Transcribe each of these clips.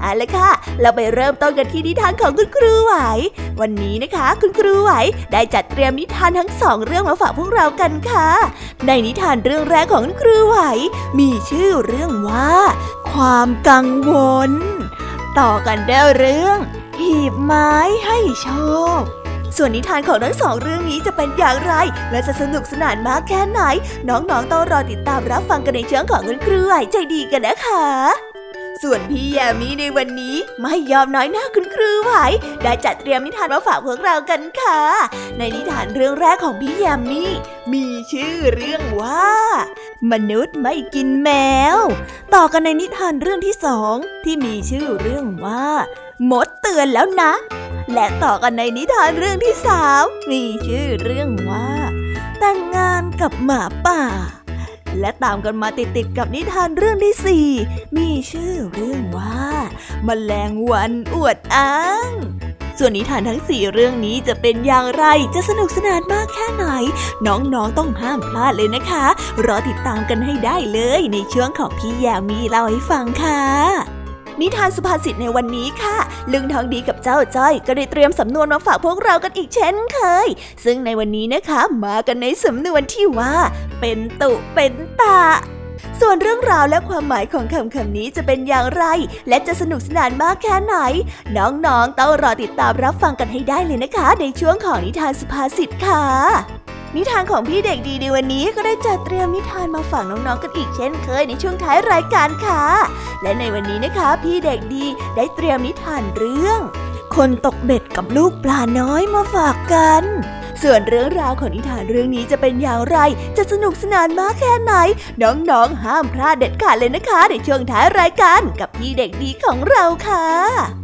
เอาละค่ะ เราไปเริ่มต้นกันที่นิทานของคุณครูไหว วันนี้นะคะ คุณครูไหวได้จัดเตรียมนิทานทั้งสองเรื่องมาฝากพวกเรากันค่ะ ในนิทานเรื่องแรกของคุณครูไหว มีชื่อเรื่องว่า ความกังวล ต่อกันได้เรื่องหีบไม้ให้โชคส่วนนิทานของทั้งสองเรื่องนี้จะเป็นอย่างไร และจะสนุกสนานมากแค่ไหน น้องๆต้องรอติดตามรับฟังกันในเชิงของคุณครูไหวใจดีกันนะคะ ส่วนพี่แยมี่ในวันนี้ไม่ยอมน้อยหน้าคุณครูไหวได้จัดเตรียมนิทานมาฝากพวกเรากันค่ะ ในนิทานเรื่องแรกของพี่แยมี่มีชื่อเรื่องว่า มนุษย์ไม่กินแมว ต่อกันในนิทานเรื่องที่สองที่มีชื่อเรื่องว่า มดเตือนแล้วนะ และต่อกันในนิทานเรื่องที่สามมีชื่อเรื่องว่า แต่งงานกับหมาป่า และตามกันมาติดๆกับนิทานเรื่องที่สี่มีชื่อเรื่องว่าแมลงวันอวดอ้างส่วนนิทานทั้งสี่เรื่องนี้จะเป็นอย่างไร จะสนุกสนานมากแค่ไหน น้องๆต้องห้ามพลาดเลยนะคะ รอติดตามกันให้ได้เลยในช่วงของพี่ยามีเล่าให้ฟังค่ะ นิทานสุภาษิตในวันนี้ค่ะ ลุงทองดีกับเจ้าจ้อยก็ได้เตรียมสำนวนมาฝากพวกเรากันอีกเช่นเคย ซึ่งในวันนี้นะคะ มากันในสำนวนที่ว่า เป็นตุเป็นตาส่วนเรื่องราวและความหมายของคำคำนี้จะเป็นอย่างไร และจะสนุกสนานมากแค่ไหน น้องๆต้องรอติดตามรับฟังกันให้ได้เลยนะคะ ในช่วงของนิทานสุภาษิตค่ะ นิทานของพี่เด็กดีในวันนี้ก็ได้จัดเตรียมนิทานมาฝากน้องๆกันอีกเช่นเคยในช่วงท้ายรายการค่ะ และในวันนี้นะคะ พี่เด็กดีได้เตรียมนิทานเรื่อง คนตกเบ็ดกับลูกปลาน้อยมาฝากกัน ส่วนเรื่องราวของนิทานเรื่องนี้จะเป็นอย่างไร จะสนุกสนานมากแค่ไหน น้องๆห้ามพลาดเด็ดขาดเลยนะคะ ในช่วงท้ายรายการกับพี่เด็กดีของเราค่ะ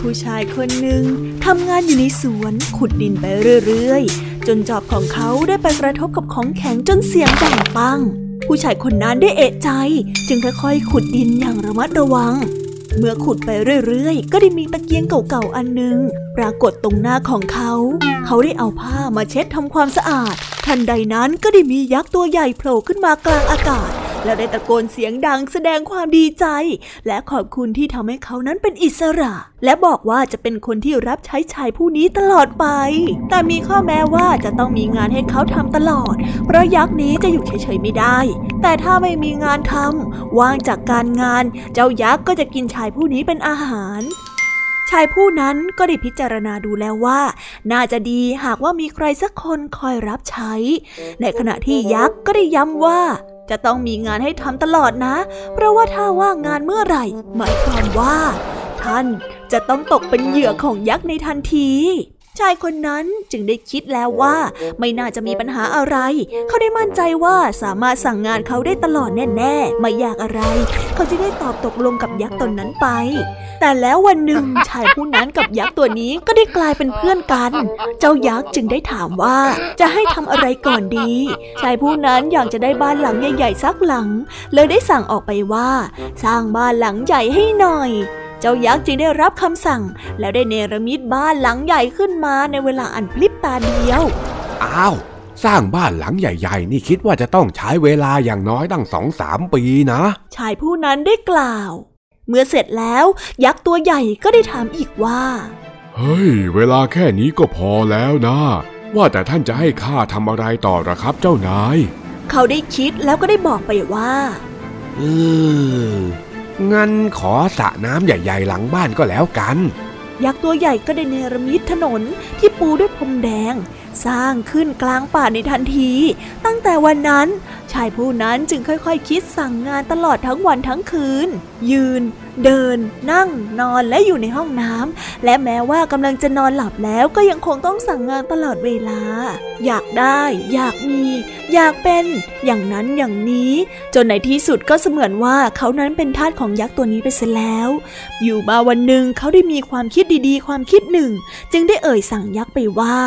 ผู้ชายคนหนึ่งทำงานอยู่ในสวนขุดดินไปเรื่อยๆ จนจอบของเขาได้ไปกระทบกับของแข็งจนเสียงดังปัง ผู้ชายคนนั้นได้เอะใจ จึงค่อยๆขุดดินอย่างระมัดระวัง เมื่อขุดไปเรื่อยๆ ก็ได้มีตะเกียงเก่าๆอันหนึ่งปรากฏตรงหน้าของเขา เขาได้เอาผ้ามาเช็ดทำความสะอาด ทันใดนั้นก็ได้มียักษ์ตัวใหญ่โผล่ขึ้นมากลางอากาศ แล้วได้ตะโกนเสียงดังแสดงความดีใจ และขอบคุณที่ทำให้เขานั้นเป็นอิสระ และบอกว่าจะเป็นคนที่รับใช้ชายผู้นี้ตลอดไป แต่มีข้อแม้ว่าจะต้องมีงานให้เขาทำตลอด เพราะยักษ์นี้จะอยู่เฉยๆไม่ได้ แต่ถ้าไม่มีงานทำว่างจากการงาน เจ้ายักษ์ก็จะกินชายผู้นี้เป็นอาหารชายผู้นั้นก็ได้พิจารณาดูแล้วว่า น่าจะดีหากว่ามีใครสักคนคอยรับใช้ ในขณะที่ยักษ์ก็ได้ย้ำว่า จะต้องมีงานให้ทำตลอดนะ เพราะว่าถ้าว่างงานเมื่อไหร่ หมายความว่า ท่านจะต้องตกเป็นเหยื่อของยักษ์ในทันที ชายคนนั้นจึงได้คิดแล้วว่า ไม่น่าจะมีปัญหาอะไร เขาได้มั่นใจว่าสามารถสั่งงานเขาได้ตลอดแน่ๆ ไม่ยากอะไร เขาจะได้ตอบตกลงกับยักษ์ตนนั้นไป แต่แล้ววันหนึ่งชายผู้นั้นกับยักษ์ตัวนี้ก็ได้กลายเป็นเพื่อนกัน เจ้ายักษ์จึงได้ถามว่าจะให้ทำอะไรก่อนดี ชายผู้นั้นอยากจะได้บ้านหลังใหญ่ๆสักหลัง เลยได้สั่งออกไปว่า สร้างบ้านหลังใหญ่ให้หน่อย เจ้ายักษ์จึงได้รับคำสั่ง แล้วได้เนรมิตบ้านหลังใหญ่ขึ้นมาในเวลาอันพลิบตาเดียว อ้าว สร้างบ้านหลังใหญ่ๆ นี่คิดว่าจะต้องใช้เวลาอย่างน้อยตั้งสองสามปีนะ ชายผู้นั้นได้กล่าว เมื่อเสร็จแล้ว ยักษ์ตัวใหญ่ก็ได้ถามอีกว่า เฮ้ย เวลาแค่นี้ก็พอแล้วนะ ว่าแต่ท่านจะให้ข้าทำอะไรต่อหรอครับเจ้านาย เขาได้คิดแล้วก็ได้บอกไปว่าเออ งั้นขอสระน้ำใหญ่ ๆ หลังบ้านก็แล้วกัน ยักษ์ตัวใหญ่ก็ได้เนรมิตถนนที่ปูด้วยพรมแดง สร้างขึ้นกลางป่าในทันที ตั้งแต่วันนั้น ชายผู้นั้นจึงค่อยๆคคิดสั่งงานตลอดทั้งวันทั้งคืน ยืน เดิน นั่ง นอนและอยู่ในห้องน้ำและแม้ว่ากำลังจะนอนหลับแล้วก็ยังคงต้องสั่งงานตลอดเวลา อยากได้ อยากมี อยากเป็น อย่างนั้นอย่างนี้ จนในที่สุดก็เสมือนว่าเขานั้นเป็นทาสของยักษ์ตัวนี้ไปเสียแล้ว อยู่มาวันหนึ่งเขาได้มีความคิดดีๆ ความคิดหนึ่ง จึงได้เอ่ยสั่งยักษ์ไปว่า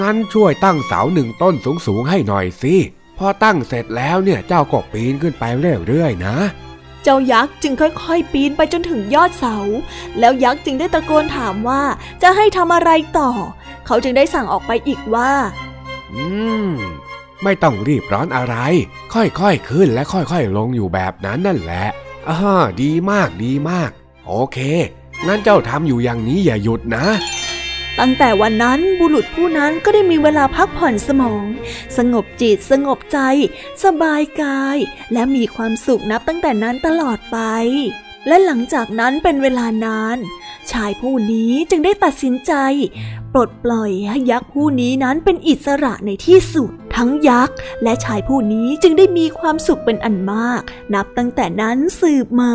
งั้นช่วยตั้งเสาหนึ่งต้นสูงๆให้หน่อยสิ พอตั้งเสร็จแล้วเนี่ยเจ้าก็ปีนขึ้นไปเรื่อยๆนะ เจ้ายักษ์จึงค่อยๆ ปีนไปจนถึงยอดเสา แล้วยักษ์จึงได้ตะโกนถามว่าจะให้ทำอะไรต่อ เขาจึงได้สั่งออกไปอีกว่า อืม ไม่ต้องรีบร้อนอะไร ค่อยๆขึ้นและค่อยๆลงอยู่แบบนั้นนั่นแหละอ่าดีมากดีมาก โอเค งั้นเจ้าทำอยู่อย่างนี้อย่าหยุดนะ ตั้งแต่วันนั้นบุรุษผู้นั้นก็ได้มีเวลาพักผ่อนสมอง สงบจิตสงบใจ สบายกาย และมีความสุขนับตั้งแต่นั้นตลอดไป และหลังจากนั้นเป็นเวลานาน ชายผู้นี้จึงได้ตัดสินใจ ปลดปล่อยให้ยักษ์ผู้นี้นั้นเป็นอิสระในที่สุด ทั้งยักษ์และชายผู้นี้จึงได้มีความสุขเป็นอันมาก นับตั้งแต่นั้นสืบมา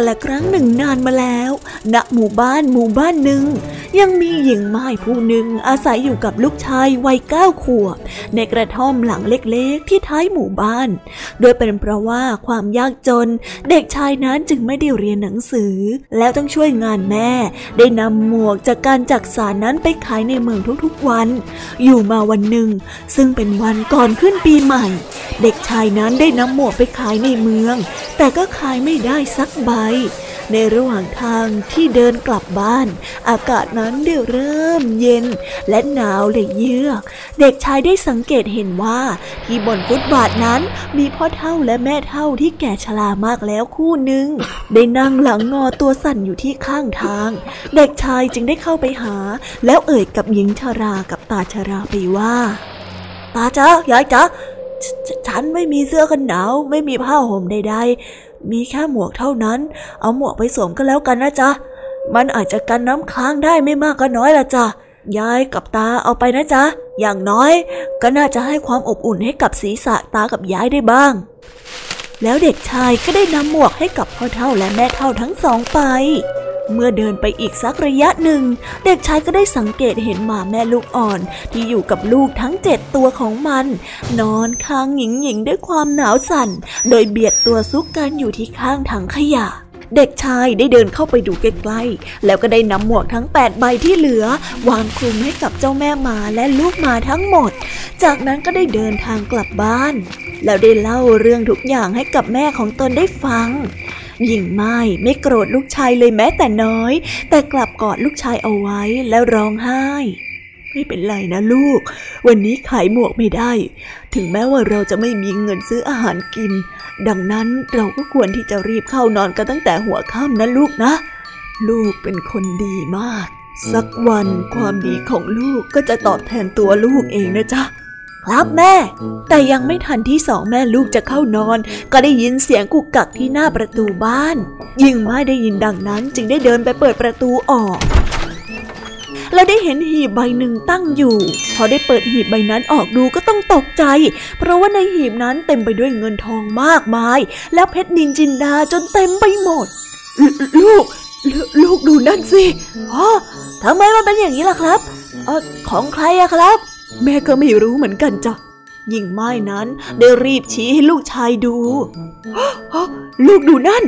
กันละครั้งหนึ่งนานมาแล้ว ณ หมู่บ้านหมู่บ้านหนึ่ง ยังมีหญิงไม้ผู้หนึ่งอาศัยอยู่กับลูกชายวัยเก้าขวบ ในกระท่อมหลังเล็กๆ ที่ท้ายหมู่บ้าน โดยเป็นเพราะว่าความยากจน เด็กชายนั้นจึงไม่ได้เรียนหนังสือ แล้วต้องช่วยงานแม่ ได้นำหมวกจากการจักสารนั้นไปขายในเมืองทุกๆวัน อยู่มาวันหนึ่ง ซึ่งเป็นวันก่อนขึ้นปีใหม่ เด็กชายนั้นได้นำหมวกไปขายในเมือง แต่ก็ขายไม่ได้สักใบ ในระหว่างทางที่เดินกลับบ้าน อากาศนั้นได้เริ่มเย็น และหนาวเลยเยือก เด็กชายได้สังเกตเห็นว่า ที่บนฟุตบาทนั้นมีพ่อเท่าและแม่เท่าที่แก่ชรามากแล้วคู่หนึ่งได้นั่งหลังงอตัวสั่นอยู่ที่ข้างทาง เด็กชายจึงได้เข้าไปหา แล้วเอ่ยกับหญิงชรากับตาชราไปว่าตาจ้ายายจ้าฉันไม่มีเสื้อกันหนาว ไม่มีผ้าห่มใด มีแค่หมวกเท่านั้น เอาหมวกไปสวมก็แล้วกันนะจ๊ะ มันอาจจะกันน้ำค้างได้ไม่มากก็น้อยละจ๊ะยายกับตาเอาไปนะจ๊ะ อย่างน้อยก็น่าจะให้ความอบอุ่นให้กับศีรษะตากับยายได้บ้าง แล้วเด็กชายก็ได้นำหมวกให้กับพ่อเท่าและแม่เท่าทั้งสองไป เมื่อเดินไปอีกสักระยะหนึ่ง เด็กชายก็ได้สังเกตเห็นหมาแม่ลูกอ่อน ที่อยู่กับลูกทั้งเจ็ดตัวของมัน นอนค้างหญิงหญิงด้วยความหนาวสั่น โดยเบียดตัวซุกกันอยู่ที่ข้างถังขยะเด็กชายได้เดินเข้าไปดูใกล้ๆ แล้วก็ได้นำหมวกทั้ง 8 ใบที่เหลือ วางคลุมให้กับเจ้าแม่หมาและลูกหมาทั้งหมด จากนั้นก็ได้เดินทางกลับบ้าน แล้วได้เล่าเรื่องทุกอย่างให้กับแม่ของตนได้ฟัง หญิงไม้ไม่โกรธลูกชายเลยแม้แต่น้อย แต่กลับกอดลูกชายเอาไว้แล้วร้องไห้ ไม่เป็นไรนะลูก วันนี้ขายหมวกไม่ได้ ถึงแม้ว่าเราจะไม่มีเงินซื้ออาหารกิน ดังนั้นเราก็ควรที่จะรีบเข้านอนกันตั้งแต่หัวค่ำนะลูกนะ ลูกเป็นคนดีมาก สักวันความดีของลูกก็จะตอบแทนตัวลูกเองนะจ๊ะ ครับแม่ แต่ยังไม่ทันที่สองแม่ลูกจะเข้านอน ก็ได้ยินเสียงกุกกักที่หน้าประตูบ้าน ยิ่งไม่ได้ยินดังนั้นจึงได้เดินไปเปิดประตูออกแล้วได้เห็นหีบใบหนึ่งตั้งอยู่ พอได้เปิดหีบใบนั้นออกดูก็ต้องตกใจ เพราะว่าในหีบนั้นเต็มไปด้วยเงินทองมากมาย และเพชรนินจินดาจนเต็มไปหมด ลูกลูกดูนั่นสิอ๋อทำไมมันเป็นอย่างนี้ล่ะครับออของใครอะครับ แม่ก็ไม่รู้เหมือนกันจ้ะ หญิงไม้นั้นได้รีบชี้ให้ลูกชายดู ลูกดูนั่น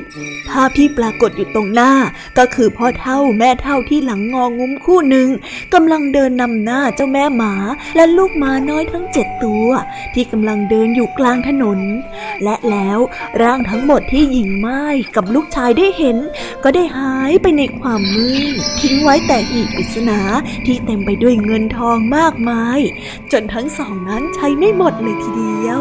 ภาพที่ปรากฏอยู่ตรงหน้า ก็คือพ่อเท่าแม่เท่าที่หลังงองุ้มคู่หนึ่งกำลังเดินนำหน้าเจ้าแม่หมาและลูกหมาน้อยทั้งเจ็ดตัว ที่กำลังเดินอยู่กลางถนน และแล้วร่างทั้งหมดที่หญิงไม้กับลูกชายได้เห็น ก็ได้หายไปในความมืดทิ้งไว้แต่หีบปริศนาที่เต็มไปด้วยเงินทองมากมาย จนทั้งสองนั้นใช้ไม่หมดเลยทีเดียว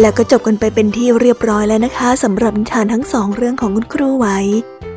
แล้วก็จบกันไปเป็นที่เรียบร้อยแล้วนะคะสำหรับนิทานทั้งสองเรื่องของคุณครูไหว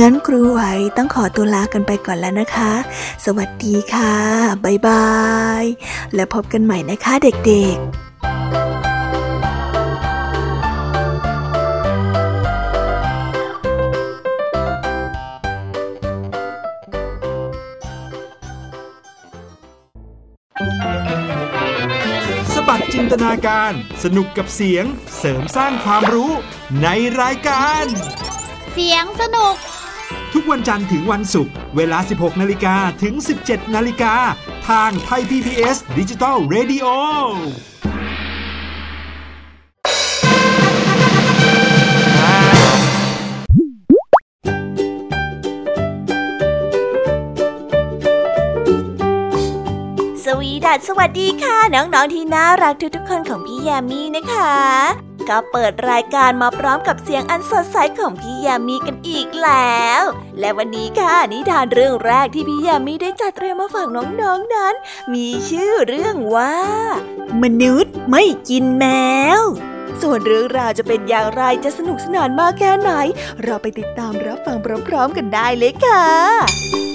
งั้นครูไหวต้องขอตัวลากันไปก่อนแล้วนะคะ สวัสดีค่ะ บ๊ายบาย และพบกันใหม่นะคะเด็กๆบัดจินตนาการสนุกกับเสียงเสริมสร้างความรู้ในรายการ เสียงสนุก ทุกวันจันทร์ถึงวันศุกร์เวลา 16 นาฬิกาถึง 17 นาฬิกา ทางไทย PPS ดิจิตอล Radio สวีดัสสวัสดีค่ะ น้อง ๆ ที่น่ารักทุกๆคนของพี่แยามีนะคะ ก็เปิดรายการมาพร้อมกับเสียงอันสดใสของพี่ยามีกันอีกแล้ว และวันนี้ค่ะนิทานเรื่องแรกที่พี่ยามีได้จัดเตรียมมาฝากน้องๆนนั้น มีชื่อเรื่องว่า มนุษย์ไม่กินแมวส่วนเรื่องราวจะเป็นอย่างไรจะสนุกสนานมากแค่ไหน เราไปติดตามรับฟังพร้อมๆกันได้เลยค่ะ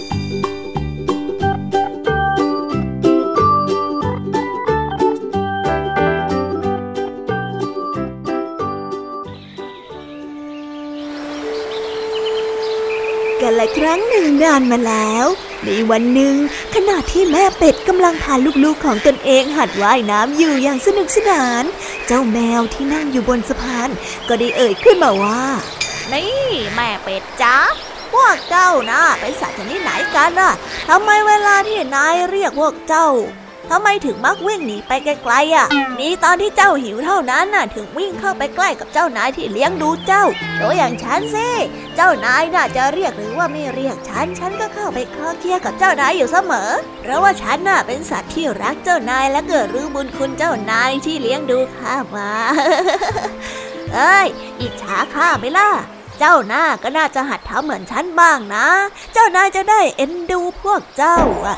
กันละครั้งหนึ่งนานมาแล้วในวันหนึ่งขณะที่แม่เป็ดกำลังพาลูก ๆ ของตนเองหัดว่ายน้ำอยู่อย่างสนุกสนาน เจ้าแมวที่นั่งอยู่บนสะพาน ก็ได้เอ่ยขึ้นมาว่า นี่แม่เป็ดจ้าพวกเจ้านะเป็นสัตว์ชนิดไหนกันน่ะทำไมเวลาที่นายเรียกพวกเจ้า ทำไมถึงมักวิ่งหนีไปไกลๆอะนี่ตอนที่เจ้าหิวเท่านั้นน่ะ ถึงวิ่งเข้าไปใกล้กับเจ้านายที่เลี้ยงดูเจ้าตัวอย่างฉันสิเจ้านายน่ะจะเรียกหรือว่าไม่เรียกฉัน ฉันก็เข้าไปคลอเคลียกับเจ้านายอยู่เสมอ เพราะว่าฉันน่ะเป็นสัตว์ที่รักเจ้านายและเกิดรู้บุญคุณเจ้านายที่เลี้ยงดูข้ามา เอ้ย อิจฉาข้าไหมล่ะเจ้าหน้าก็น่าจะหัดทำเหมือนฉันบ้างนะ เจ้านายจะได้เอ็นดูพวกเจ้าอะ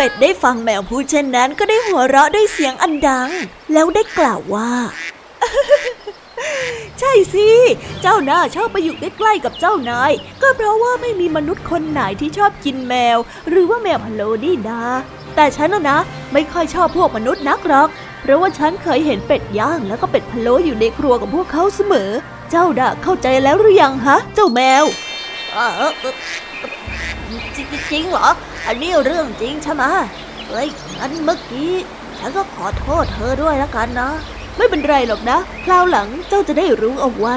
เป็ดได้ฟังแมวพูดเช่นนั้นก็ได้หัวเราะด้วยเสียงอันดัง แล้วได้กล่าวว่า ใช่สิ เจ้าหน้าชอบไปอยู่ใกล้ๆกับเจ้านาย ก็เพราะว่าไม่มีมนุษย์คนไหนที่ชอบกินแมว หรือว่าแมวพะโลนี่นา แต่ฉันนะนะ ไม่ค่อยชอบพวกมนุษย์นักหรอก เพราะว่าฉันเคยเห็นเป็ดย่างแล้วก็เป็ดพะโลอยู่ในครัวกับพวกเขาเสมอ เจ้าด่าเข้าใจแล้วหรือยังฮะ เจ้าแมว จริงจริงเหรอ อันนี้เรื่องจริงใช่ไหมเฮ้ยงั้นเมื่อกี้ฉันก็ขอโทษเธอด้วยแล้วกันนะ ไม่เป็นไรหรอกนะ คราวหลังเจ้าจะได้รู้เอาไว้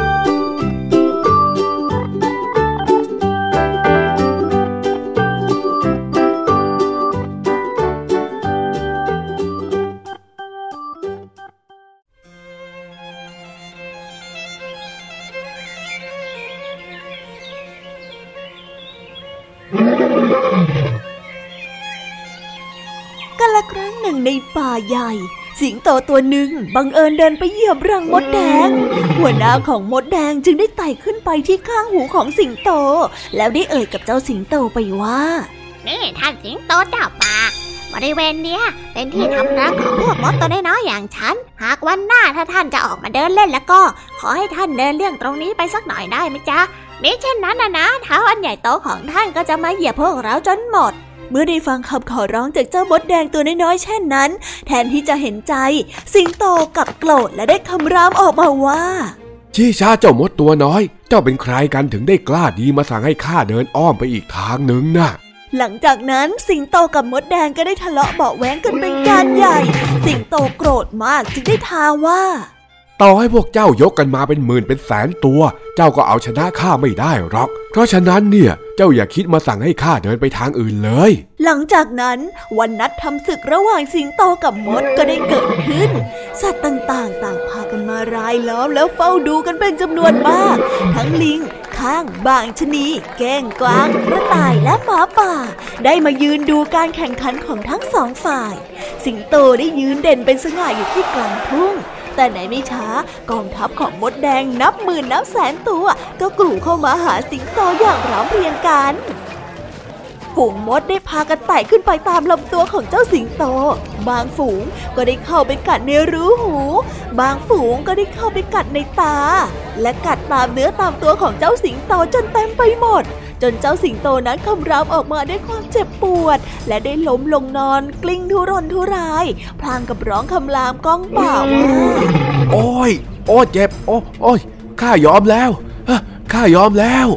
กันละครั้งหนึ่งในป่าใหญ่ สิงโตตัวหนึ่งบังเอิญเดินไปเหยียบรังมดแดง หัวหน้าของมดแดงจึงได้ไต่ขึ้นไปที่ข้างหูของสิงโต แล้วได้เอ่ยกับเจ้าสิงโตไปว่า นี่ท่านสิงโตเจ้าป่าบริเวณเนี้ยเป็นที่ทำรังของพวกมดตัวน้อยๆอย่างฉัน หากวันหน้าถ้าท่านจะออกมาเดินเล่นแล้วก็ ขอให้ท่านเดินเลี่ยงตรงนี้ไปสักหน่อยได้ไหมจ๊ะ มิเช่นนั้นนะนะเท้าอันใหญ่โตของท่านก็จะมาเหยียบพวกเราจนหมด เมื่อได้ฟังคำขอร้องจากเจ้ามดแดงตัวน้อยๆเช่นนั้น แทนที่จะเห็นใจ สิงโตกลับโกรธและได้คำรามออกมาว่าชี้ช้าเจ้ามดตัวน้อย เจ้าเป็นใครกันถึงได้กล้าดีมาสั่งให้ข้าเดินอ้อมไปอีกทางหนึ่งน่ะหลังจากนั้นสิงโตกับมดแดงก็ได้ทะเลาะเบาะแว้งกันเป็นการใหญ่ สิงโตโกรธมากจึงได้ท้าว่า ต่อให้พวกเจ้ายกกันมาเป็นหมื่นเป็นแสนตัว เจ้าก็เอาชนะข้าไม่ได้หรอก เพราะฉะนั้นเนี่ยเจ้าอย่าคิดมาสั่งให้ข้าเดินไปทางอื่นเลย หลังจากนั้นวันนัดทำศึกระหว่างสิงโตกับมดก็ได้เกิดขึ้น สัตว์ต่างๆ ต่างพากันมารายล้อมแล้วเฝ้าดูกันเป็นจำนวนมาก ทั้งลิงข้างบางชนีแก้งกวางกระต่ายและหมาป่า ได้มายืนดูการแข่งขันของทั้งสองฝ่าย สิงโตได้ยืนเด่นเป็นสง่าอยู่ที่กลางทุ่ง แต่ไหนไม่ช้ากองทัพของมดแดงนับหมื่นนับแสนตัว ก็กลุ่เข้ามาหาสิงโตอย่างพร้อมเพรียงกันฝูงมดได้พากันไต่ขึ้นไปตามลำตัวของเจ้าสิงโต บางฝูงก็ได้เข้าไปกัดในรูหู บางฝูงก็ได้เข้าไปกัดในตา และกัดตามเนื้อตามตัวของเจ้าสิงโตจนเต็มไปหมด จนเจ้าสิงโตนั้นคำรามออกมาด้วยความเจ็บปวด และได้ล้มลงนอนกลิ้งทุรนทุราย พลางกับร้องคำรามก้องเปล่าว่าโอ้ย โอ้เจ็บ โอ้โอ้ยข้ายอมแล้วเอ้อข้ายอมแล้ว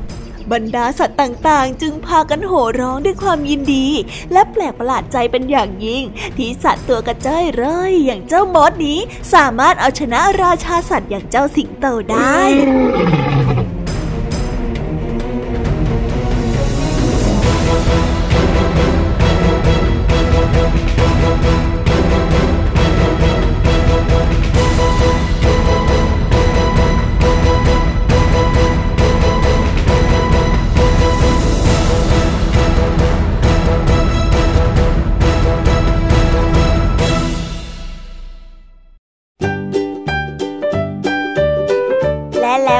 บรรดาสัตว์ต่างๆ จึงพากันโห่ร้องด้วยความยินดี และแปลกประหลาดใจเป็นอย่างยิ่ง ที่สัตว์ตัวกระจ้อยร่อยอย่างเจ้ามดนี้ สามารถเอาชนะราชาสัตว์อย่างเจ้าสิงโตได้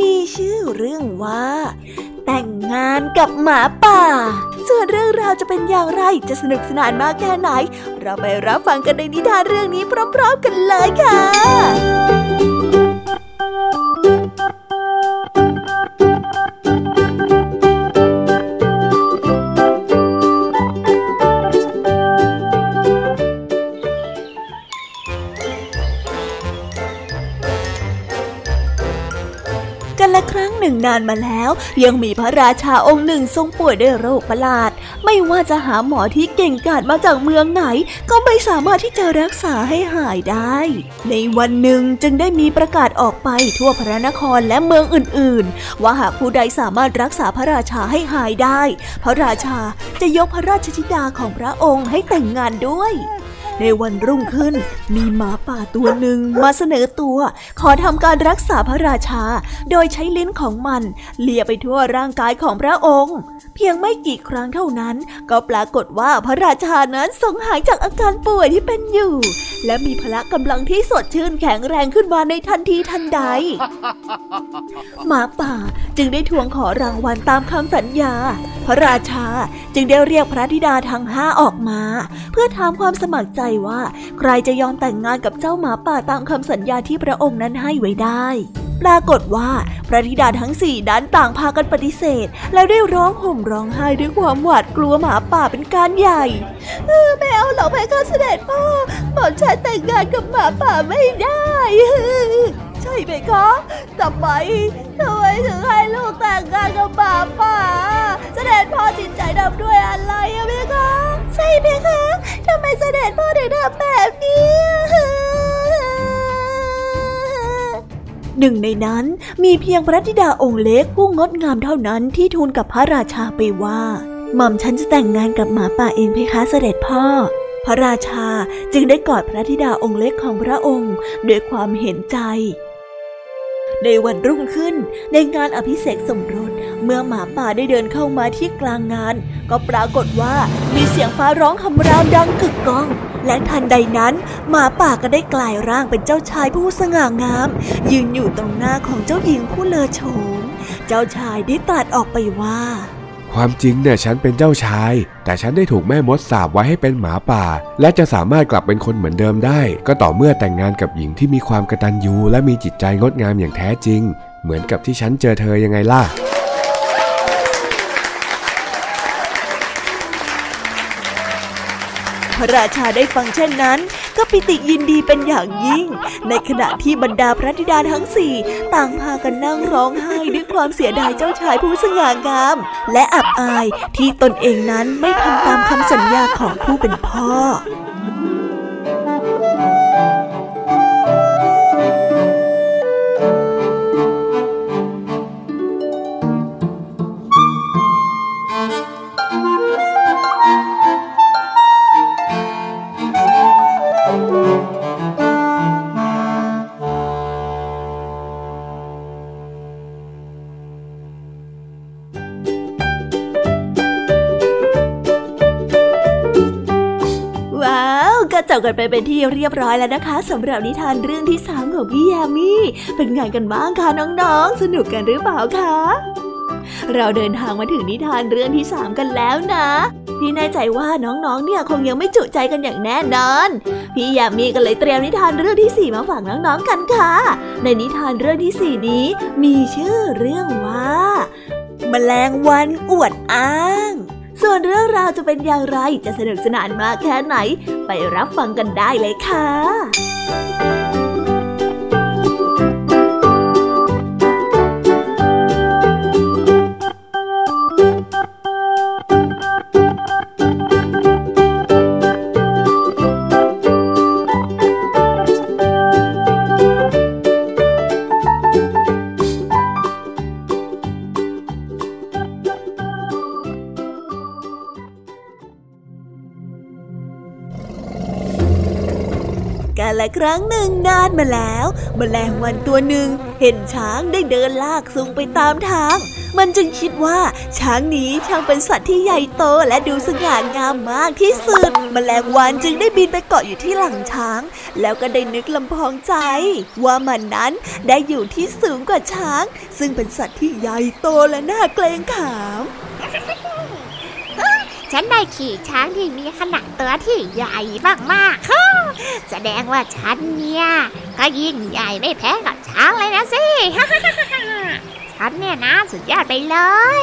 มีชื่อเรื่องว่า แต่งงานกับหมาป่า ส่วนเรื่องราวจะเป็นอย่างไรจะสนุกสนานมากแค่ไหน เราไปรับฟังกันในนิทานเรื่องนี้พร้อมๆกันเลยค่ะ นานมาแล้ว ยังมีพระราชาองค์หนึ่งทรงป่วยด้วยโรคประหลาด ไม่ว่าจะหาหมอที่เก่งกาจมาจากเมืองไหน ก็ไม่สามารถที่จะรักษาให้หายได้ ในวันหนึ่งจึงได้มีประกาศออกไปทั่วพระนครและเมืองอื่น ๆ ว่าหากผู้ใดสามารถรักษาพระราชาให้หายได้ พระราชาจะยกพระราชธิดาของพระองค์ให้แต่งงานด้วย ในวันรุ่งขึ้น มีหมาป่าตัวหนึ่งมาเสนอตัว ขอทำการรักษาพระราชา โดยใช้ลิ้นของมันเลียไปทั่วร่างกายของพระองค์ เพียงไม่กี่ครั้งเท่านั้น ก็ปรากฏว่าพระราชานั้นทรงหายจากอาการป่วยที่เป็นอยู่ และมีพละกำลังที่สดชื่นแข็งแรงขึ้นมาในทันทีทันใด หมาป่าจึงได้ทวงขอรางวัลตามคำสัญญา พระราชาจึงได้เรียกพระธิดาทั้งห้าออกมา เพื่อถามความสมัครใจว่า ใครจะยอมแต่งงานกับเจ้าหมาป่าตามคำสัญญาที่พระองค์นั้นให้ไว้ได้ ปรากฏว่าพระธิดาทั้งสี่ด้านต่างพากันปฏิเสธ แล้วได้ร้องห่มร้องไห้ด้วยความหวาดกลัวหมาป่าเป็นการใหญ่เออไม่เอาหรอกแม่ข้าเสด็จพ่อหมอมฉันแต่งงานกับหมาป่าไม่ได้ใช่ไหมคะทำไมทำไมถึงให้ลูกแต่งงานกับหมาป่าเสด็จพ่อจิตใจดำด้วยอะไรอะเพคะใช่เพคะทำไมเสด็จพ่อถึงทำแบบนี้ หนึ่งในนั้นมีเพียงพระธิดาองค์เล็กผู้งดงามเท่านั้นที่ทูลกับพระราชาไปว่า หม่อมฉันจะแต่งงานกับหมาป่าเองเพคะเสด็จพ่อ พระราชาจึงได้กอดพระธิดาองค์เล็กของพระองค์ด้วยความเห็นใจ ในวันรุ่งขึ้น ในงานอภิเษกสมรส เมื่อหมาป่าได้เดินเข้ามาที่กลางงาน ก็ปรากฏว่ามีเสียงฟ้าร้องคำรามดังกึกก้อง และทันใดนั้นหมาป่าก็ได้กลายร่างเป็นเจ้าชายผู้สง่างาม ยืนอยู่ตรงหน้าของเจ้าหญิงผู้เลอโฉม เจ้าชายได้ตรัสออกไปว่า ความจริงเนี่ยฉันเป็นเจ้าชาย แต่ฉันได้ถูกแม่มดสาบไว้ให้เป็นหมาป่า และจะสามารถกลับเป็นคนเหมือนเดิมได้ ก็ต่อเมื่อแต่งงานกับหญิงที่มีความกระตันยูและมีจิตใจงดงามอย่างแท้จริง เหมือนกับที่ฉันเจอเธอยังไงล่ะ พระราชาได้ฟังเช่นนั้น ก็ปิติยินดีเป็นอย่างยิ่ง ในขณะที่บรรดาพระธิดาทั้งสี่ต่างพากันนั่งร้องไห้ด้วยความเสียดายเจ้าชายผู้สง่างาม และอับอายที่ตนเองนั้นไม่ทำตามคำสัญญาของผู้เป็นพ่อ กันไปเป็นที่เรียบร้อยแล้วนะคะสำหรับนิทานเรื่องที่สามของพี่ยามีเป็นไงกันบ้างคะน้องๆ สนุกกันหรือเปล่าคะเราเดินทางมาถึงนิทานเรื่องที่สามกันแล้วนะพี่แน่ใจว่าน้องๆ เนี่ยคงยังไม่จุใจกันอย่างแน่นอน พี่ยามีก็เลยเตรียมนิทานเรื่องที่สี่มาฝากน้องๆ กันค่ะ ในนิทานเรื่องที่สี่นี้มีชื่อเรื่องว่า แมลงวันอวดอ้าง ส่วนเรื่องราวจะเป็นอย่างไรจะสนุกสนานมากแค่ไหน ไปรับฟังกันได้เลยค่ะ ครั้งหนึ่งนานมาแล้วมแมลงวันตัวหนึ่ง เห็นช้างได้เดินลากซุงไปตามทาง มันจึงคิดว่าช้างนี้ช่างเป็นสัตว์ที่ใหญ่โตและดูสง่างามมากที่สุดมแมลงวันจึงได้บินไปเกาะอยู่ที่หลังช้าง แล้วก็ได้นึกลำพองใจ ว่ามันนั้นได้อยู่ที่สูงกว่าช้าง ซึ่งเป็นสัตว์ที่ใหญ่โตและน่าเกรงขาม ฉันได้ขี่ช้างที่มีขนาดตัวที่ใหญ่มากๆแสดงว่าฉันเนี่ยก็ยิ่งใหญ่ไม่แพ้กับช้างเลยนะสิ ฉันเนี่ยนะสุดยอดไปเลย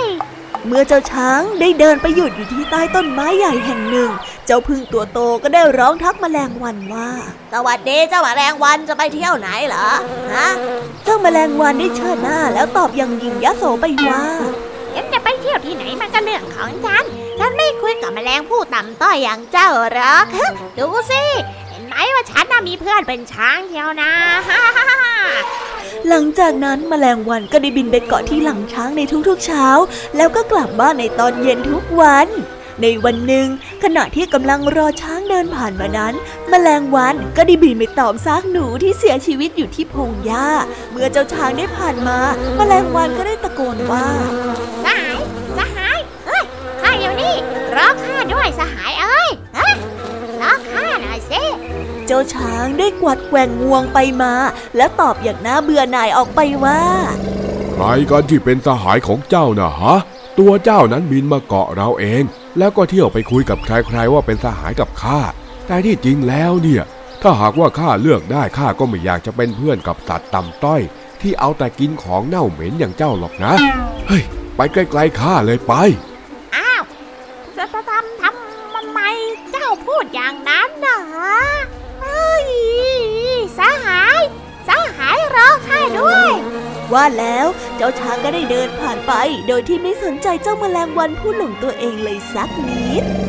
เมื่อเจ้าช้างได้เดินไปหยุดอยู่ที่ใต้ต้นไม้ใหญ่แห่งหนึ่ง เจ้าพึ่งตัวโตก็ได้ร้องทักแมลงวันว่า สวัสดีเจ้าแมลงวันจะไปเที่ยวไหนเหรอ ฮะ เจ้าแมลงวันได้เชิดหน้าแล้วตอบอย่างยิงยโสไปว่าฉันจะไปเที่ยวที่ไหนมันก็เรื่องของฉัน ฉันไม่คุยกับแมลงผู้ต่ำต้อยอย่างเจ้าหรอกดูสิเห็นไหมว่าฉันน่ะมีเพื่อนเป็นช้างเที่ยวนะหลังจากนั้นแมลงวันก็ได้บินไปเกาะที่หลังช้างในทุกๆเช้า แล้วก็กลับบ้านในตอนเย็นทุกวัน ในวันหนึ่ง ขณะที่กำลังรอช้างเดินผ่านมานั้นแมลงวันก็ได้บินไปตอมซากหนูที่เสียชีวิตอยู่ที่พงหญ้า เมื่อเจ้าช้างได้ผ่านมา แมลงวันก็ได้ตะโกนว่า รอข้าด้วยสหายเอ้ยฮะรอข้าหน่อยสิเจ้าช้างได้กวัดแกว่งงวงไปมา และตอบอย่างน่าเบื่อหน่ายออกไปว่าใครกันที่เป็นสหายของเจ้านะฮะ ตัวเจ้านั้นบินมาเกาะเราเอง แล้วก็เที่ยวไปคุยกับใครๆว่าเป็นสหายกับข้าแต่ที่จริงแล้วเนี่ย ถ้าหากว่าข้าเลือกได้ข้าก็ไม่อยากจะเป็นเพื่อนกับสัตว์ต่ำต้อย ที่เอาแต่กินของเน่าเหม็นอย่างเจ้าหรอกนะ เฮ้ย ไปไกลๆข้าเลยไป ว่าแล้วเจ้าช้างก็ได้เดินผ่านไป โดยที่ไม่สนใจเจ้าแมลงวันผู้หลงตัวเองเลยสักนิด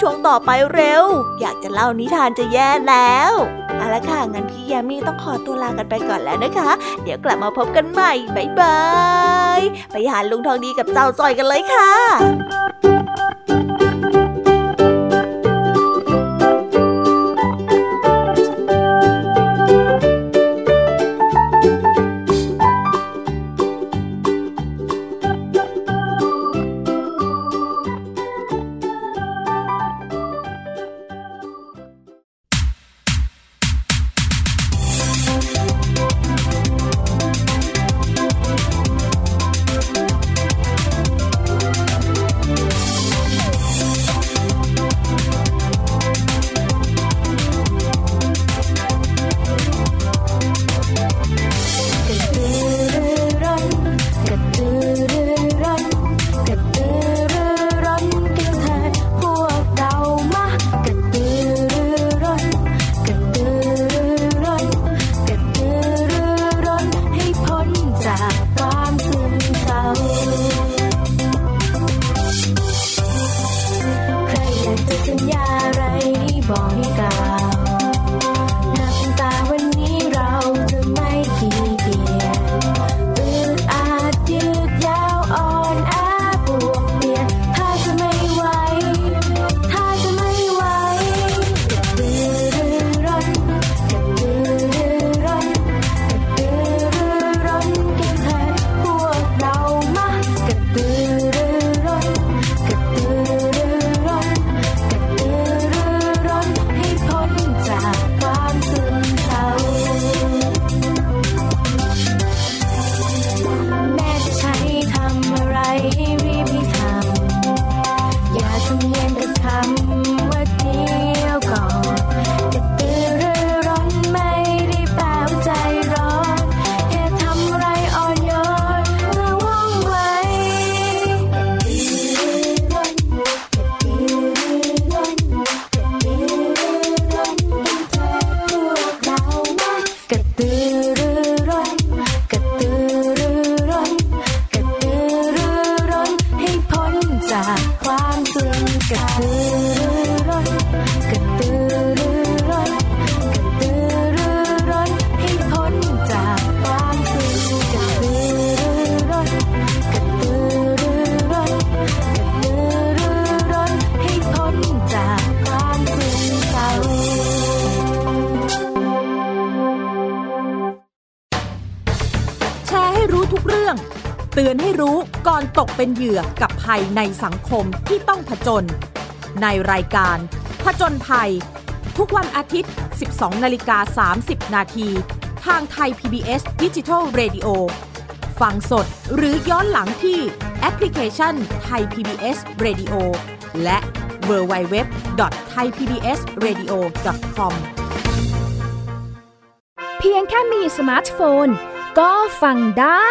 ช่วงต่อไปเร็ว อยากจะเล่านิทานจะแย่แล้วเอาละค่ะงั้นพี่ยามีต้องขอตัวลากันไปก่อนแล้วนะคะ เดี๋ยวกลับมาพบกันใหม่บ๊ายบายไปหาลุงทองดีกับเจ้าจอยกันเลยค่ะ เตือนให้รู้ก่อนตกเป็นเหยื่อกับภัยในสังคมที่ต้องผจญในรายการ ผจญภัย ทุกวันอาทิตย์ 12 นาฬิกา 30 นาทีทางไทย PBS d i g i ดิจิ Radio ฟังสดหรือย้อนหลังที่แอปพลิเคชันไทย PBS Radio และ w w w t h a i PBS Radio com เพียงแค่มีสมาร์ทโฟน ก็ฟังได้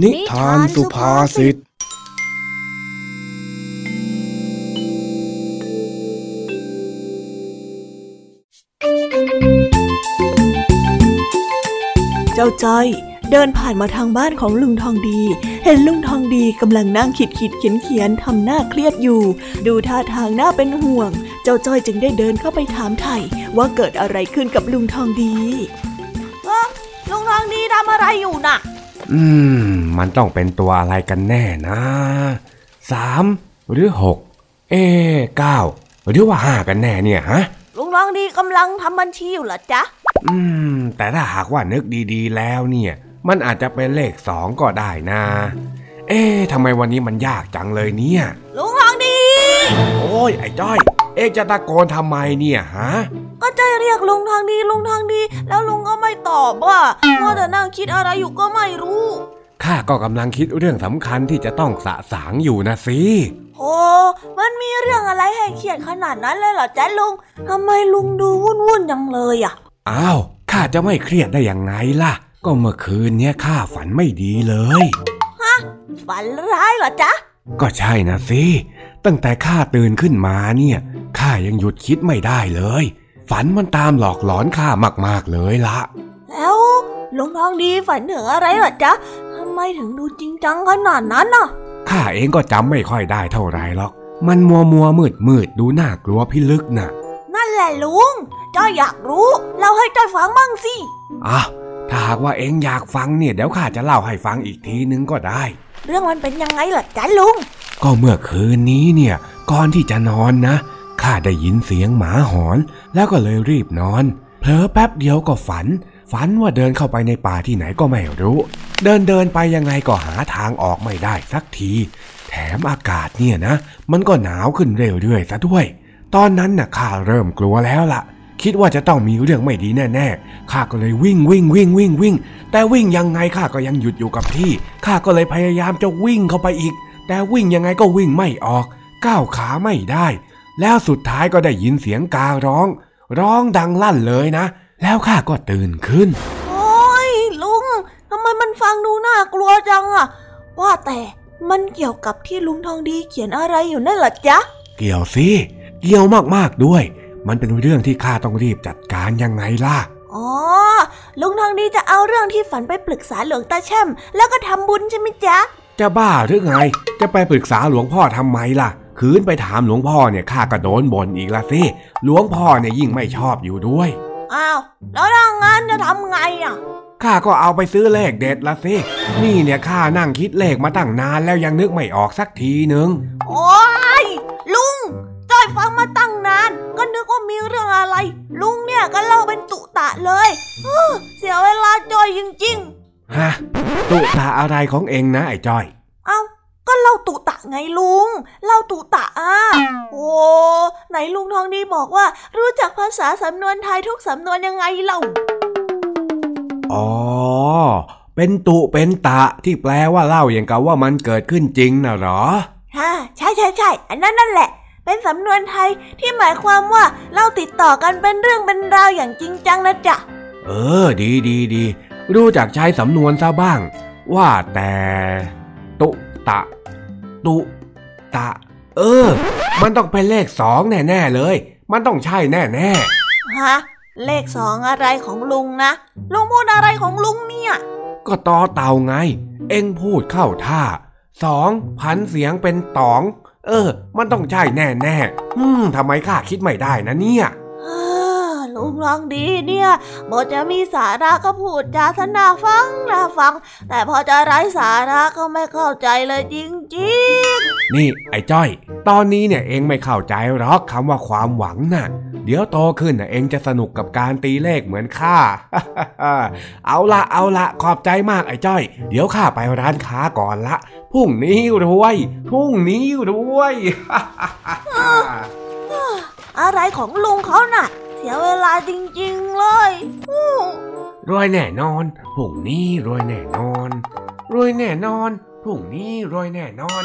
นิทานสุภาษิต เจ้าจ้อยเดินผ่านมาทางบ้านของลุงทองดี เห็นลุงทองดีกำลังนั่งขีดขีดเขียนเขียนทำหน้าเครียดอยู่ ดูท่าทางน่าเป็นห่วง เจ้าจ้อยจึงได้เดินเข้าไปถามไถ่ว่าเกิดอะไรขึ้นกับลุงทองดีลุงทองดีทำอะไรอยู่น่ะ อืม มันต้องเป็นตัวอะไรกันแน่นะสามหรือหกเอ๊เก้าหรือว่าห้ากันแน่เนี่ยฮะลุงทองดีกำลังทำบัญชีอยู่เหรอจ๊ะ อืม แต่ถ้าหากว่านึกดีๆ แล้วเนี่ย มันอาจจะเป็นเลขสองก็ได้นะ เอ๊ะทำไมวันนี้มันยากจังเลยเนี่ย ลุงทองดี โอ้ยไอ้จ้อย เอ๊ะจะตะโกนทำไมเนี่ยฮะ ก็ใจเรียกลุงทองดีลุงทองดีแล้วลุงก็ไม่ตอบว่ามัวแต่นั่งคิดอะไรอยู่ก็ไม่รู้ข้าก็กำลังคิดเรื่องสำคัญที่จะต้องสะสางอยู่นะสิโอ้มันมีเรื่องอะไรให้เครียดขนาดนั้นเลยเหรอจ๊ะลุงทำไมลุงดูวุ่นวุ่นๆจังเลยอะ อ้าวข้าจะไม่เครียดได้ยังไงล่ะ ก็เมื่อคืนเนี้ยข้าฝันไม่ดีเลยฝันร้ายเหรอจ๊ะ ก็ใช่นะสิ ตั้งแต่ข้าตื่นขึ้นมาเนี่ยข้ายังหยุดคิดไม่ได้เลย ฝันมันตามหลอกหลอนข้ามากๆเลยละแล้วลุงทองดีฝันถึงอะไรเหรอจ๊ะทำไมถึงดูจริงจังขนาดนั้นน่ะข้าเองก็จำไม่ค่อยได้เท่าไรหรอก มันมัวมัวมืดมืดๆดูน่ากลัวพิลึกน่ะ นั่นแหละลุงจ้อยอยากรู้เล่าให้จ้อยฟังบ้างสิอ้าวถ้าหากว่าเองอยากฟังเนี่ยเดี๋ยวข้าจะเล่าให้ฟังอีกทีนึงก็ได้ เรื่องมันเป็นยังไงเหรอจ๊ะลุง ก็เมื่อคืนนี้เนี่ย ก่อนที่จะนอนนะข้าได้ยินเสียงหมาหอน แล้วก็เลยรีบนอน เผลอแป๊บเดียวก็ฝัน ฝันว่าเดินเข้าไปในป่าที่ไหนก็ไม่รู้ เดินเดินไปยังไงก็หาทางออกไม่ได้สักที แถมอากาศเนี่ยนะ มันก็หนาวขึ้นเรื่อยๆซะด้วย ตอนนั้นน่ะข้าเริ่มกลัวแล้วล่ะ คิดว่าจะต้องมีเรื่องไม่ดีแน่ๆข้าก็เลยวิ่งวิ่งวิ่งวิ่งวิ่ง แต่วิ่งยังไงข้าก็ยังหยุดอยู่กับที่ข้าก็เลยพยายามจะวิ่งเข้าไปอีก แต่วิ่งยังไงก็วิ่งไม่ออก ก้าวขาไม่ได้ แล้วสุดท้ายก็ได้ยินเสียงการ้อง ร้องดังลั่นเลยนะ แล้วข้าก็ตื่นขึ้น โอ้ยลุงทำไมมันฟังดูน่ากลัวจังอะว่าแต่มันเกี่ยวกับที่ลุงทองดีเขียนอะไรอยู่นั่นเหรอจ๊ะ เกี่ยวสิ เกี่ยวมากๆด้วย มันเป็นเรื่องที่ข้าต้องรีบจัดการยังไงล่ะ อ๋อ ลุงทองดีจะเอาเรื่องที่ฝันไปปรึกษาหลวงตาแช่ม แล้วก็ทำบุญใช่ไหมจ๊ะ จะบ้าหรือไง จะไปปรึกษาหลวงพ่อทำไมล่ะ คืนไปถามหลวงพ่อเนี่ยข้าก็โดนบ่นอีกละสิ หลวงพ่อเนี่ยยิ่งไม่ชอบอยู่ด้วย อ้าว แล้วถ้างั้นจะทำไงอะ ข้าก็เอาไปซื้อเลขเด็ดละสิ นี่เนี่ยข้านั่งคิดเลขมาตั้งนานแล้วยังนึกไม่ออกสักทีนึงโอ้ยลุงจ้อยฟังมาตั้งนาน ก็นึกว่ามีเรื่องอะไร ลุงเนี่ยก็เล่าเป็นตุตะเลยเฮ้อเสียเวลาจ้อยจริงฮะตุตาอะไรของเองนะไอ้จ้อยๆเอ้า ก็เล่าตุตะไงลุง เล่าตุตะอะโอ้ไหนลุงทองดีบอกว่า รู้จักภาษาสำนวนไทยทุกสำนวนยังไงเล่า อ๋อ เป็นตุเป็นตะที่แปลว่าเล่าอย่างกับว่ามันเกิดขึ้นจริงนะเหรอฮ่าใช่ใช่ใช่อันนั้นนั่นแหละ เป็นสำนวนไทยที่หมายความว่าเราติดต่อกันเป็นเรื่องเป็นราวอย่างจริงจังนะจ๊ะเออ ดีดีดีรู้จักใช้สำนวนซะบ้าง ว่าแต่ ตุตะ ตุ ตะ เออ มันต้องเป็นเลขสองแน่ๆเลย มันต้องใช่แน่ฮะเลขสองอะไรของลุงนะ ลุงพูดอะไรของลุงเนี่ยๆก็ต่อเต่าไง เอ็งพูดเข้าท่าสองพันเสียงเป็นตอง เออ มันต้องใช่แน่ๆอืมทำไมข้าคิดไม่ได้นะเนี่ยเออ ลุงลองดีเนี่ยบทจะมีสาระก็พูดจาสนาฟังน่าฟัง แต่พอจะไร้สาระก็ไม่เข้าใจเลยจริงนี่ไอ้จ้อย ตอนนี้เนี่ยเองไม่เข้าใจหรอกคำว่าความหวังน่ะ เดี๋ยวโตขึ้นน่ะเองจะสนุกกับการตีเลขเหมือนข้า เอาละเอาละขอบใจมากไอ้จ้อย เดี๋ยวข้าไปร้านค้าก่อนละพรุ่งนี้รวยพรุ่งนี้รวยๆอะไรของลุงเขาน่ะเสียเวลาจริงๆเลยรวยแน่นอนพรุ่งนี้รวยแน่นอน รวยแน่นอนพรุ่งนี้รวยแน่นอน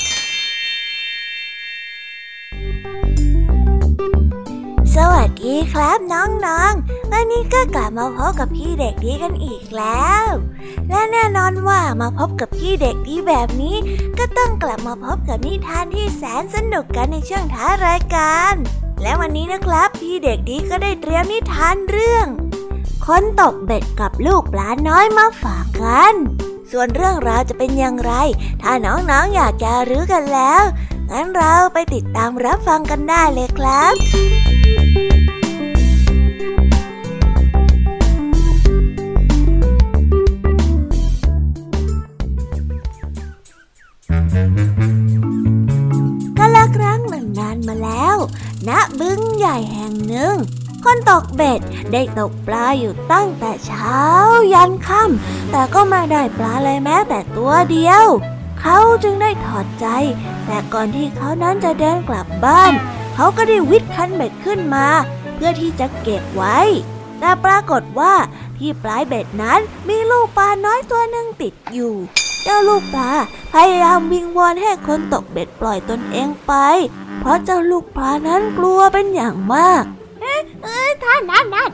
สวัสดีครับน้องๆ วันนี้ก็กลับมาพบกับพี่เด็กดีกันอีกแล้ว และแน่นอนว่ามาพบกับพี่เด็กดีแบบนี้ ก็ต้องกลับมาพบกับนิทานที่แสนสนุกกันในช่วงท้ายรายการ และวันนี้นะครับพี่เด็กดีก็ได้เตรียมนิทานเรื่อง คนตกเบ็ดกับลูกปลาน้อยมาฝากกัน ส่วนเรื่องราวจะเป็นอย่างไร ถ้าน้องๆออยากจะรู้กันแล้วงั้นเราไปติดตามรับฟังกันได้เลยครับ ณบึงใหญ่แห่งหนึ่ง คนตกเบ็ดได้ตกปลาอยู่ตั้งแต่เช้ายันค่ำแต่ก็ไม่ได้ปลาเลยแม้แต่ตัวเดียว เขาจึงได้ถอดใจ แต่ก่อนที่เขานั้นจะเดินกลับบ้าน เขาก็ได้วิดคันเบ็ดขึ้นมา เพื่อที่จะเก็บไว้ แต่ปรากฏว่าที่ปลายเบ็ดนั้นมีลูกปลาน้อยตัวหนึ่งติดอยู่เจ้าลูกปลาพยายามวิงวอนให้คนตกเบ็ดปล่อยตนเองไป เพราะเจ้าลูกปลานั้นกลัวเป็นอย่างมากเอ้ยท่านนั่นนั่น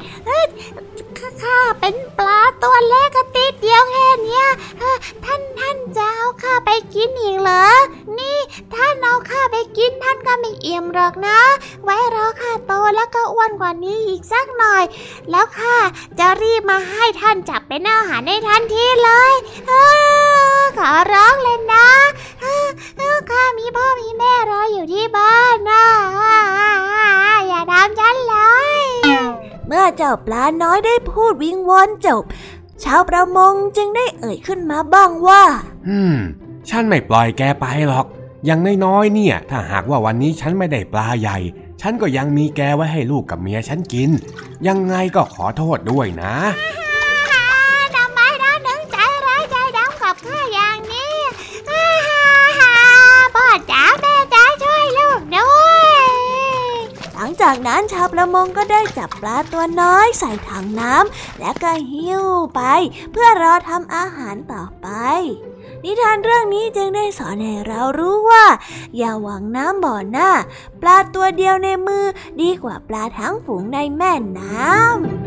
ข้าเป็นปลาตัวเล็กกระติดเดียวแค่เนี้ยท่านท่านจะเอาข้าไปกินอีกเหรอ นี่ท่านเอาข้าไปกินท่านก็ไม่เอี่ยมหรอกนะ ไว้รอข้าโตแล้วก็อ้วนกว่านี้อีกสักหน่อย แล้วข้าจะรีบมาให้ท่านจับเป็นอาหารในทันทีเลยเออขอร้องเลยนะข้ามีพ่อมีแม่รออยู่ที่บ้านนะอย่าทำฉันเลย เมื่อเจ้าปลาน้อยได้พูดวิงวอนจบ ชาวประมงจึงได้เอ่ยขึ้นมาบ้างว่า อืม ฉันไม่ปล่อยแกไปหรอก อย่างน้อยๆเนี่ย ถ้าหากว่าวันนี้ฉันไม่ได้ปลาใหญ่ ฉันก็ยังมีแกไว้ให้ลูกกับเมียฉันกิน ยังไงก็ขอโทษด้วยนะ ทำไมท่านถึงใจร้ายใจดำกับข้าอย่างนี้พ่อจ๋าแม่จ๋าช่วยลูกด้วย หลัง จากนั้นชาวประมงก็ได้จับปลาตัวน้อยใส่ถังน้ำและก็หิ้วไป เพื่อรอทำอาหารต่อไป นิทานเรื่องนี้จึงได้สอนให้เรารู้ว่า อย่าหวังน้ำบ่อหน้า ปลาตัวเดียวในมือดีกว่าปลาทั้งฝูงในแม่น้ำ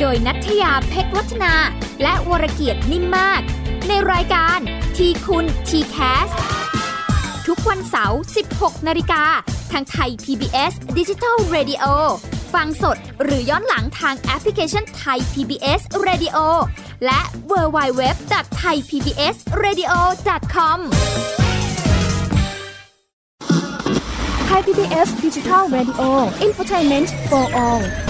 โดยนัทยาเพชรวัฒนา และวรเกียดนิ่มมาก ในรายการทีคุณ t c a s ทุกวันเสาร์ 16 นาฬิกา ทางไทย PBS Digital Radio ฟังสดหรือย้อนหลังทางแอปพลิเคชันไทย PBS Radio และ w w w t h a i PBS Radio com ไทย PBS Digital Radio Infotainment for All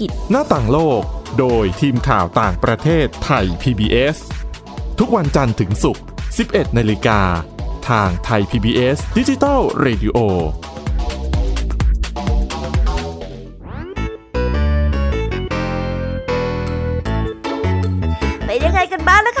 ิจหน้าต่างโลก โดยทีมข่าวต่างประเทศไทย PBS ทุกวันจันทร์ถึงศุกร์ 11 นาฬิกา ทางไทย PBS Digital Radio เป็นยังไงกันบ้างนะคะน้องๆ